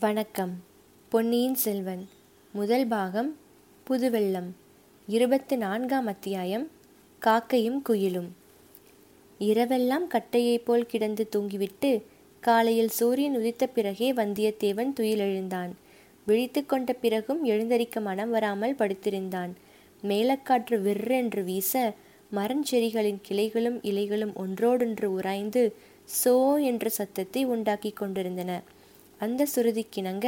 வணக்கம். பொன்னியின் செல்வன். முதல் பாகம் புதுவெள்ளம். இருபத்து நான்காம் அத்தியாயம் காக்கையும் குயிலும். இரவெல்லாம் கட்டையைப் போல் கிடந்து தூங்கிவிட்டு காலையில் சூரியன் உதித்த பிறகே வந்தியத்தேவன் துயிலெழுந்தான். விழித்து கொண்ட பிறகும் எழுந்தரிக்க மனம் வராமல் படுத்திருந்தான். மேலக்காற்று விற்றென்று வீச மரஞ்செடிகளின் கிளைகளும் இலைகளும் ஒன்றோடொன்று உராய்ந்து சோ என்ற சத்தத்தை உண்டாக்கி கொண்டிருந்தன. அந்த சுருதிக்கிணங்க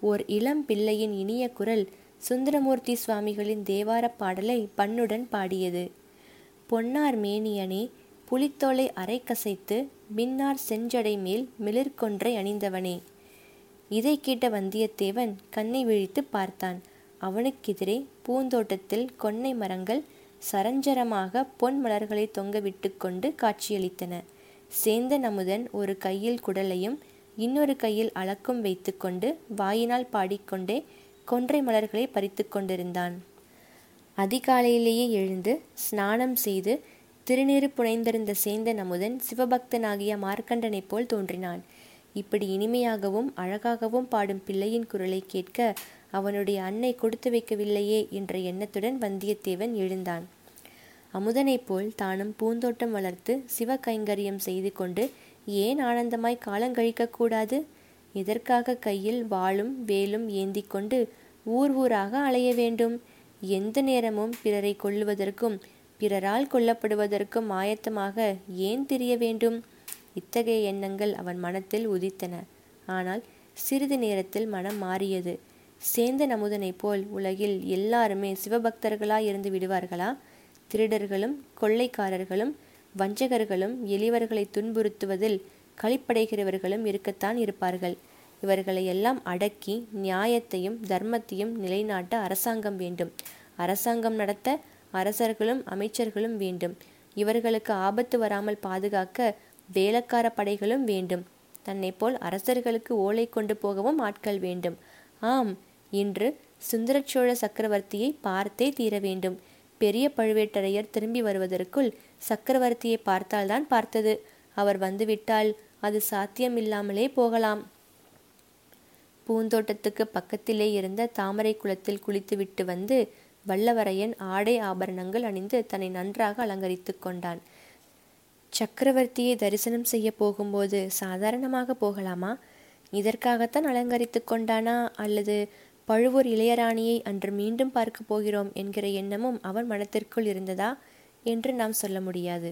ஓர் இளம் பிள்ளையின் இனிய குரல் சுந்தரமூர்த்தி சுவாமிகளின் தேவாரப் பாடலை பண்ணுடன் பாடியது. பொன்னார் மேனியனே புலித்தோலை அரை கசைத்து மின்னார் செஞ்சடை மேல் மிளிர்கொன்றை அணிந்தவனே இதை கேட்ட வந்தியத்தேவன் கண்ணை விழித்து பார்த்தான். அவனுக்கெதிரே பூந்தோட்டத்தில் கொன்னை மரங்கள் சரஞ்சரமாக பொன் மலர்களை தொங்கவிட்டு கொண்டு காட்சியளித்தன. சேந்தன் அமுதன் ஒரு கையில் குடலையும் இன்னொரு கையில் அளக்கும் வைத்துக்கொண்டு வாயினால் பாடிக்கொண்டே கொன்றை மலர்களை பறித்து கொண்டிருந்தான். அதிகாலையிலேயே எழுந்து ஸ்நானம் செய்து திருநீறு புனைந்திருந்த சேந்தன் அமுதன் சிவபக்தனாகிய மார்க்கண்டனைப் போல் தோன்றினான். இப்படி இனிமையாகவும் அழகாகவும் பாடும் பிள்ளையின் குரலை கேட்க அவனுடைய அன்னை கொடுத்து வைக்கவில்லையே என்ற எண்ணத்துடன் வந்தியத்தேவன் எழுந்தான். அமுதனைப் போல் தானும் பூந்தோட்டம் வளர்த்து சிவ கைங்கரியம் செய்து கொண்டு ஏன் ஆனந்தமாய் காலங்கழிக்கக்கூடாது எதற்காக கையில் வாளும் வேலும் ஏந்தி கொண்டு ஊர் ஊராக அலைய வேண்டும்? எந்த நேரமும் பிறரை கொல்லுவதற்கும் பிறரால் கொல்லப்படுவதற்கும் ஆயத்தமாக ஏன் திரிய வேண்டும்? இத்தகைய எண்ணங்கள் அவன் மனத்தில் உதித்தன. ஆனால் சிறிது நேரத்தில் மனம் மாறியது. சேந்த நமுதனைப் போல் உலகில் எல்லாருமே சிவபக்தர்களாய் இருந்து விடுவார்களா? திருடர்களும் கொள்ளைக்காரர்களும் வஞ்சகர்களும் எளியவர்களை துன்புறுத்துவதில் களிப்படைகிறவர்களும் இருக்கத்தான் இருப்பார்கள். இவர்களை எல்லாம் அடக்கி நியாயத்தையும் தர்மத்தையும் நிலைநாட்ட அரசாங்கம் வேண்டும். அரசாங்கம் நடத்த அரசர்களும் அமைச்சர்களும் வேண்டும். இவர்களுக்கு ஆபத்து வராமல் பாதுகாக்க வேலக்கார படைகளும் வேண்டும். தன்னை போல் அரசர்களுக்கு ஓலை கொண்டு போகவும் ஆட்கள் வேண்டும். ஆம் இன்று சுந்தரச்சோழ சக்கரவர்த்தியை பார்த்தே தீர வேண்டும். பெரிய பழுவேட்டரையர் திரும்பி வருவதற்குள் சக்கரவர்த்தியை பார்த்தால்தான் பார்த்தது. அவர் வந்துவிட்டால் அது சாத்தியமில்லாமலே போகலாம். பூந்தோட்டத்துக்கு பக்கத்திலே இருந்த தாமரை குளத்தில் குளித்துவிட்டு வந்து வல்லவரையன் ஆடை ஆபரணங்கள் அணிந்து தன்னை நன்றாக அலங்கரித்து கொண்டான். சக்கரவர்த்தியை தரிசனம் செய்ய போகும்போது சாதாரணமாக போகலாமா? இதற்காகத்தான் அலங்கரித்து கொண்டானா? அல்லது பழுவூர் இளையராணியை அன்று மீண்டும் பார்க்க போகிறோம் என்கிற எண்ணமும் அவன் மனத்திற்குள் இருந்ததா என்று நாம் சொல்ல முடியாது.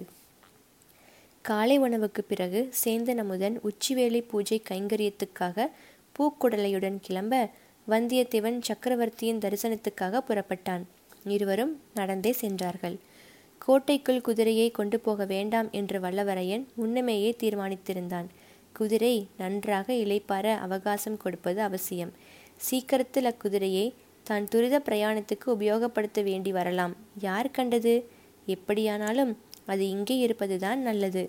காலை உணவுக்கு பிறகு சேந்தன் அமுதன் உச்சிவேளை பூஜை கைங்கரியத்துக்காக பூக்குடலையுடன் கிளம்ப வந்தியத்தேவன் சக்கரவர்த்தியின் தரிசனத்துக்காக புறப்பட்டான். இருவரும் நடந்தே சென்றார்கள். கோட்டைக்குள் குதிரையை கொண்டு போக வேண்டாம் என்று வல்லவரையன் முன்னமேயே தீர்மானித்திருந்தான். குதிரை நன்றாக இளைப்பார அவகாசம் கொடுப்பது அவசியம். சீக்கிரத்தில் அக்குதிரையை தான் துரித பிரயாணத்துக்கு உபயோகப்படுத்த வேண்டி வரலாம். யார் கண்டது? எப்படியானாலும் அது இங்கே இருப்பதுதான் நல்லது.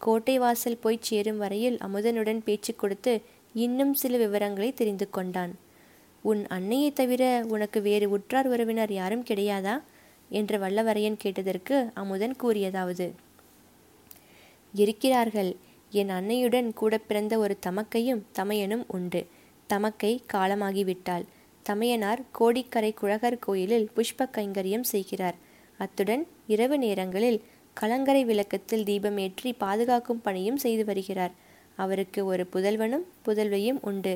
கோட்டை வாசல் போய் சேரும் வரையில் அமுதனுடன் பேச்சு கொடுத்து இன்னும் சில விவரங்களை தெரிந்து கொண்டான். உன் அன்னையை தவிர உனக்கு வேறு உற்றார் உறவினர் யாரும் கிடையாதா? என்று வல்லவரையன் கேட்டதற்கு அமுதன் கூறியதாவது. இருக்கிறார்கள். என் அன்னையுடன் கூட பிறந்த ஒரு தமக்கையும் தமையனும் உண்டு. தமக்கை காலமாகிவிட்டாள். தமையனார் கோடிக்கரை குழகர் கோயிலில் புஷ்ப கைங்கரியம் செய்கிறார். அத்துடன் இரவு நேரங்களில் கலங்கரை விளக்கத்தில் தீபமேற்றி பாதுகாக்கும் பணியும் செய்து வருகிறார். அவருக்கு ஒரு புதல்வனும் புதல்வியும் உண்டு.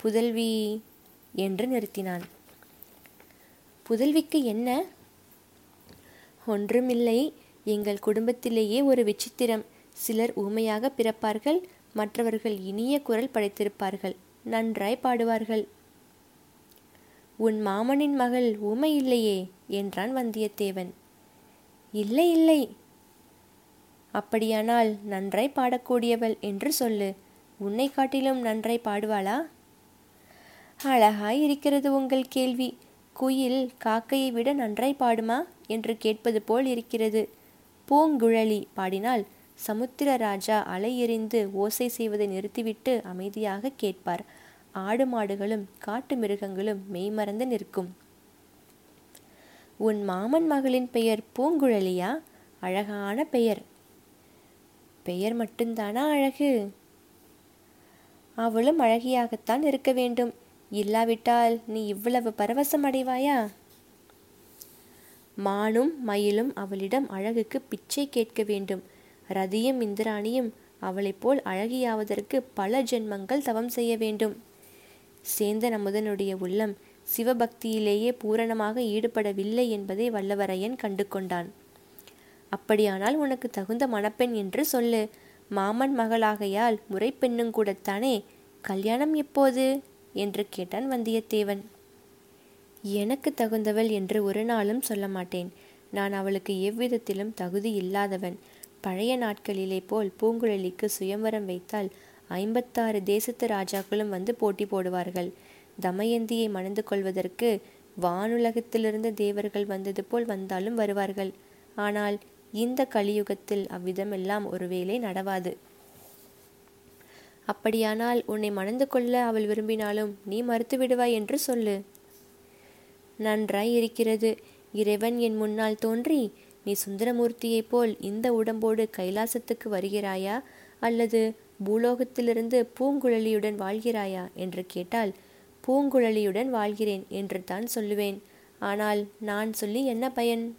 புதல்வி என்று நிறுத்தினான். புதல்விக்கு என்ன? ஒன்றுமில்லை. எங்கள் குடும்பத்திலேயே ஒரு விசித்திரம். சிலர் ஊமையாக பிறப்பார்கள் மற்றவர்கள் இனிய குரல் படைத்திருப்பார்கள். நன்றாய் பாடுவார்கள். உன் மாமனின் மகள் ஊமை இல்லையே என்றான் வந்தியத்தேவன். இல்லை இல்லை. அப்படியானால் நன்றாய் பாடக்கூடியவள் என்று சொல்லு. உன்னை காட்டிலும் நன்றாய் பாடுவாளா? அழகாய் இருக்கிறது உங்கள் கேள்வி. குயில் காக்கையை விட நன்றாய் பாடுமா? என்று கேட்பது போல் இருக்கிறது. பூங்குழலி பாடினால் சமுத்திர ராஜா அலை எறிந்து ஓசை செய்வதை நிறுத்திவிட்டு அமைதியாக கேட்பார். ஆடு மாடுகளும் காட்டு மிருகங்களும் மெய்மறந்து நிற்கும். உன் மாமன் மகளின் பெயர் பூங்குழலியா? அழகான பெயர். பெயர் மட்டும்தானா அழகு? அவளும் அழகியாகத்தான் இருக்க வேண்டும். இல்லாவிட்டால் நீ இவ்வளவு பரவசம் அடைவாயா? மானும் மயிலும் அவளிடம் அழகுக்கு பிச்சை கேட்க வேண்டும். ரதியும் இந்திராணியும் அவளைப் போல் அழகியாவதற்கு பல ஜென்மங்கள் தவம் செய்ய வேண்டும். சேந்தன் அமுதனுடைய உள்ளம் சிவபக்தியிலேயே பூரணமாக ஈடுபடவில்லை என்பதை வல்லவரையன் கண்டு கொண்டான் அப்படியானால் உனக்கு தகுந்த மணப்பெண் என்று சொல்லு. மாமன் மகளாகையால் முறைப்பெண்ணும் கூடத்தானே. கல்யாணம் எப்போது? என்று கேட்டான் வந்தியத்தேவன். எனக்கு தகுந்தவள் என்று ஒரு நாளும் சொல்ல மாட்டேன். நான் அவளுக்கு எவ்விதத்திலும் தகுதி இல்லாதவன். பழைய நாட்களிலே போல் பூங்குழலிக்கு சுயம்வரம் வைத்தால் ஐம்பத்தாறு தேசத்து ராஜாக்களும் வந்து போட்டி போடுவார்கள். தமயந்தியை மணந்து கொள்வதற்கு வானுலகத்திலிருந்து தேவர்கள் வந்தது போல் வந்தாலும் வருவார்கள். ஆனால் இந்த கலியுகத்தில் அவ்விதமெல்லாம் ஒருவேளை நடவாது. அப்படியானால் உன்னை மணந்து கொள்ள அவள் விரும்பினாலும் நீ மறுத்து விடுவாய் என்று சொல்லு. நன்றாய் இருக்கிறது. இறைவன் என் முன்னால் தோன்றி நீ சுந்தரமூர்த்தியைப் போல் இந்த உடம்போடு கைலாசத்துக்கு வருகிறாயா? அல்லது பூலோகத்திலிருந்து பூங்குழலியுடன் வாழ்கிறாயா? என்று கேட்டால் பூங்குழலியுடன் வாழ்கிறேன் என்று தான் சொல்லுவேன். ஆனால் நான் சொல்லி என்ன பயன்?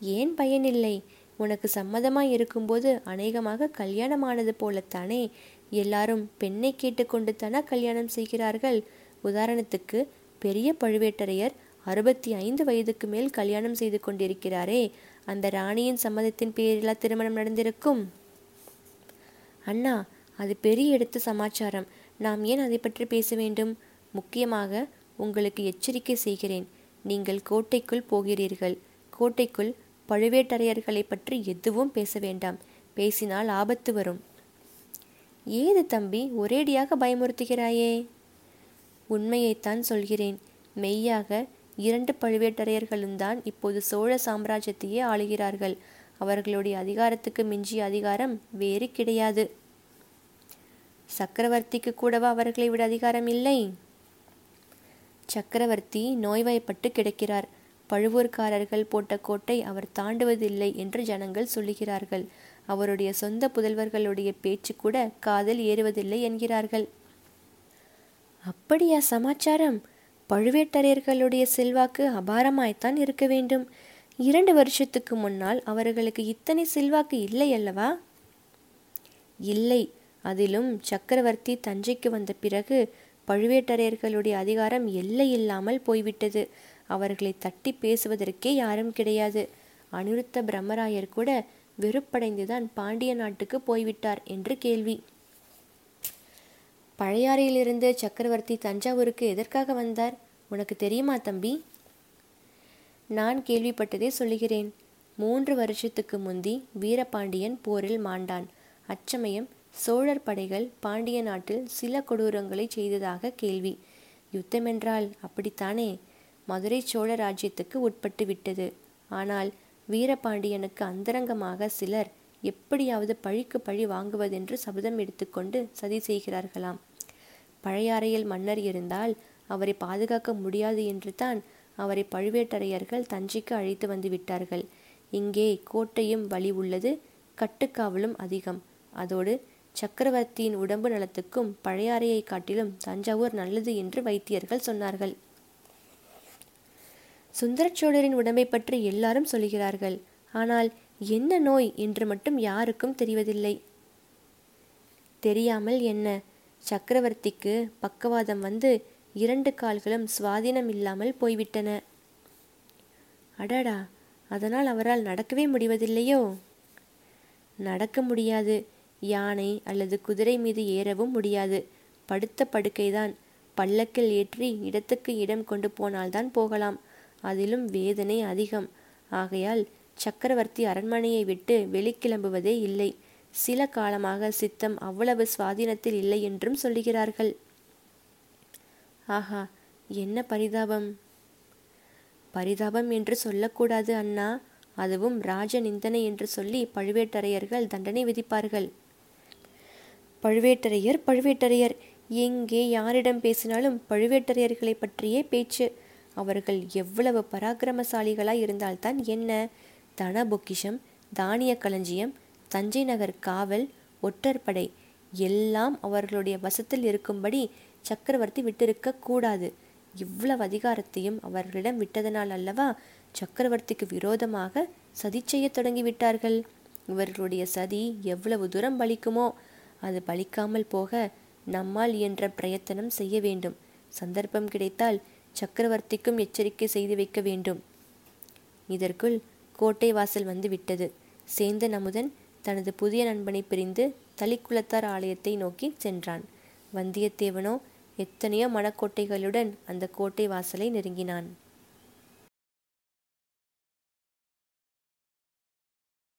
ஏன் பயனில்லை? உனக்கு சம்மதமாய் இருக்கும்போது அநேகமாக கல்யாணமானது போலத்தானே? எல்லாரும் பெண்ணை கேட்டுக்கொண்டு தானே கல்யாணம் செய்கிறார்கள்? உதாரணத்துக்கு பெரிய பழுவேட்டரையர் அறுபத்தி ஐந்து வயதுக்கு மேல் கல்யாணம் செய்து கொண்டிருக்கிறாரே. அந்த ராணியின் சம்மதத்தின் பேரிலா திருமணம் நடந்திருக்கும். அண்ணா அது பெரிய எடுத்த சமாச்சாரம். நாம் ஏன் அதை பற்றி பேச வேண்டும்? முக்கியமாக உங்களுக்கு எச்சரிக்கை செய்கிறேன். நீங்கள் கோட்டைக்குள் போகிறீர்கள். கோட்டைக்குள் பழுவேட்டரையர்களை பற்றி எதுவும் பேச வேண்டாம். பேசினால் ஆபத்து வரும். ஏது தம்பி ஒரேடியாக பயமுறுத்துகிறாயே? உண்மையைத்தான் சொல்கிறேன். மெய்யாக இரண்டு பழுவேட்டரையர்களும்தான் இப்போது சோழ சாம்ராஜ்யத்தையே ஆளுகிறார்கள். அவர்களுடைய அதிகாரத்துக்கு மிஞ்சிய அதிகாரம் வேறு கிடையாது. சக்கரவர்த்திக்கு கூடவா அவர்களை விட அதிகாரம் இல்லை? சக்கரவர்த்தி நோய்வாய்ப்பட்டு கிடக்கிறார். பழுவூர்காரர்கள் போட்ட கோட்டை அவர் தாண்டுவதில்லை என்று ஜனங்கள் சொல்லுகிறார்கள். அவருடைய சொந்த புதல்வர்களுடைய பேச்சு கூட காதல் ஏறுவதில்லை என்கிறார்கள். அப்படியா சமாச்சாரம்? பழுவேட்டரையர்களுடைய செல்வாக்கு அபாரமாய்த்தான் இருக்க வேண்டும். இரண்டு வருஷத்துக்கு முன்னால் அவர்களுக்கு இத்தனை செல்வாக்கு இல்லை அல்லவா? இல்லை. அதிலும் சக்கரவர்த்தி தஞ்சைக்கு வந்த பிறகு பழுவேட்டரையர்களுடைய அதிகாரம் எல்லை இல்லாமல் போய்விட்டது. அவர்களை தட்டி பேசுவதற்கே யாரும் கிடையாது. அனிருத்த பிரம்மராயர் கூட வெறுப்படைந்துதான் பாண்டிய நாட்டுக்கு போய்விட்டார் என்று கேள்வி. பழையாறையிலிருந்து சக்கரவர்த்தி தஞ்சாவூருக்கு எதற்காக வந்தார்? உனக்கு தெரியுமா தம்பி? நான் கேள்விப்பட்டதே சொல்லுகிறேன். மூன்று வருஷத்துக்கு முந்தி வீரபாண்டியன் போரில் மாண்டான். அச்சமயம் சோழர் படைகள் பாண்டிய நாட்டில் சில கொடூரங்களை செய்ததாக கேள்வி. யுத்தமென்றால் அப்படித்தானே? மதுரை சோழ ராஜ்யத்துக்கு உட்பட்டு விட்டது. ஆனால் வீரபாண்டியனுக்கு அந்தரங்கமாக சிலர் எப்படியாவது பழிக்கு பழி வாங்குவதென்று சபதம் எடுத்துக்கொண்டு சதி செய்கிறார்களாம். பழையாறையில் மன்னர் இருந்தால் அவரை பாதுகாக்க முடியாது என்று தான் அவரை பழுவேட்டரையர்கள் தஞ்சைக்கு அழைத்து வந்து விட்டார்கள். இங்கே கோட்டையும் வழி உள்ளது கட்டுக்காவலும் அதிகம். அதோடு சக்கரவர்த்தியின் உடம்பு நலத்துக்கும் பழையாறையை காட்டிலும் தஞ்சாவூர் நல்லது என்று வைத்தியர்கள் சொன்னார்கள். சுந்தரச்சோழரின் உடம்பை பற்றி எல்லாரும் சொல்கிறார்கள். ஆனால் என்ன நோய் என்று மட்டும் யாருக்கும் தெரிவதில்லை. தெரியாமல் என்ன? சக்கரவர்த்திக்கு பக்கவாதம் வந்து இரண்டு கால்களும் சுவாதீனம் இல்லாமல் போய்விட்டன. அடடா அதனால் அவரால் நடக்கவே முடிவதில்லையோ? நடக்க முடியாது. யானை அல்லது குதிரை மீது ஏறவும் முடியாது. படுத்த படுக்கைதான். பல்லக்கில் ஏற்றி இடத்துக்கு இடம் கொண்டு போனால்தான் போகலாம். அதிலும் வேதனை அதிகம். ஆகையால் சக்கரவர்த்தி அரண்மனையை விட்டு வெளிக்கிளம்புவதே இல்லை. சில காலமாக சித்தம் அவ்வளவு சுவாதீனத்தில் இல்லை என்றும் சொல்லுகிறார்கள். ஆஹா என்ன பரிதாபம்? பரிதாபம் என்று சொல்லக்கூடாது அண்ணா. அதுவும் ராஜ நிந்தனை என்று சொல்லி பழுவேட்டரையர்கள் தண்டனை விதிப்பார்கள். பழுவேட்டரையர் பழுவேட்டரையர் எங்கே யாரிடம் பேசினாலும் பழுவேட்டரையர்களை பற்றியே பேச்சு. அவர்கள் எவ்வளவு பராக்கிரமசாலிகளாய் இருந்தால்தான் என்ன? தன பொக்கிஷம் தானிய களஞ்சியம் தஞ்சை நகர் காவல் ஒற்றற்படை எல்லாம் அவர்களுடைய வசத்தில் இருக்கும்படி சக்கரவர்த்தி விட்டிருக்க கூடாது. இவ்வளவு அதிகாரத்தையும் அவர்களிடம் விட்டதனால் அல்லவா சக்கரவர்த்திக்கு விரோதமாக சதி செய்ய தொடங்கிவிட்டார்கள்? இவர்களுடைய சதி எவ்வளவு தூரம் பலிக்குமோ அது பலிக்காமல் போக நம்மால் இயன்ற பிரயத்தனம் செய்ய வேண்டும். சந்தர்ப்பம் கிடைத்தால் சக்கரவர்த்திக்கும் எச்சரிக்கை செய்து வைக்க வேண்டும். இதற்குள் கோட்டை வாசல் வந்து விட்டது. சேந்தன் அமுதன் தனது புதிய நண்பனை பிரிந்து தளிக்குளத்தார் ஆலயத்தை நோக்கி சென்றான். வந்தியத்தேவனோ எத்தனையோ மணக்கோட்டைகளுடன் அந்த கோட்டை வாசலை நெருங்கினான்.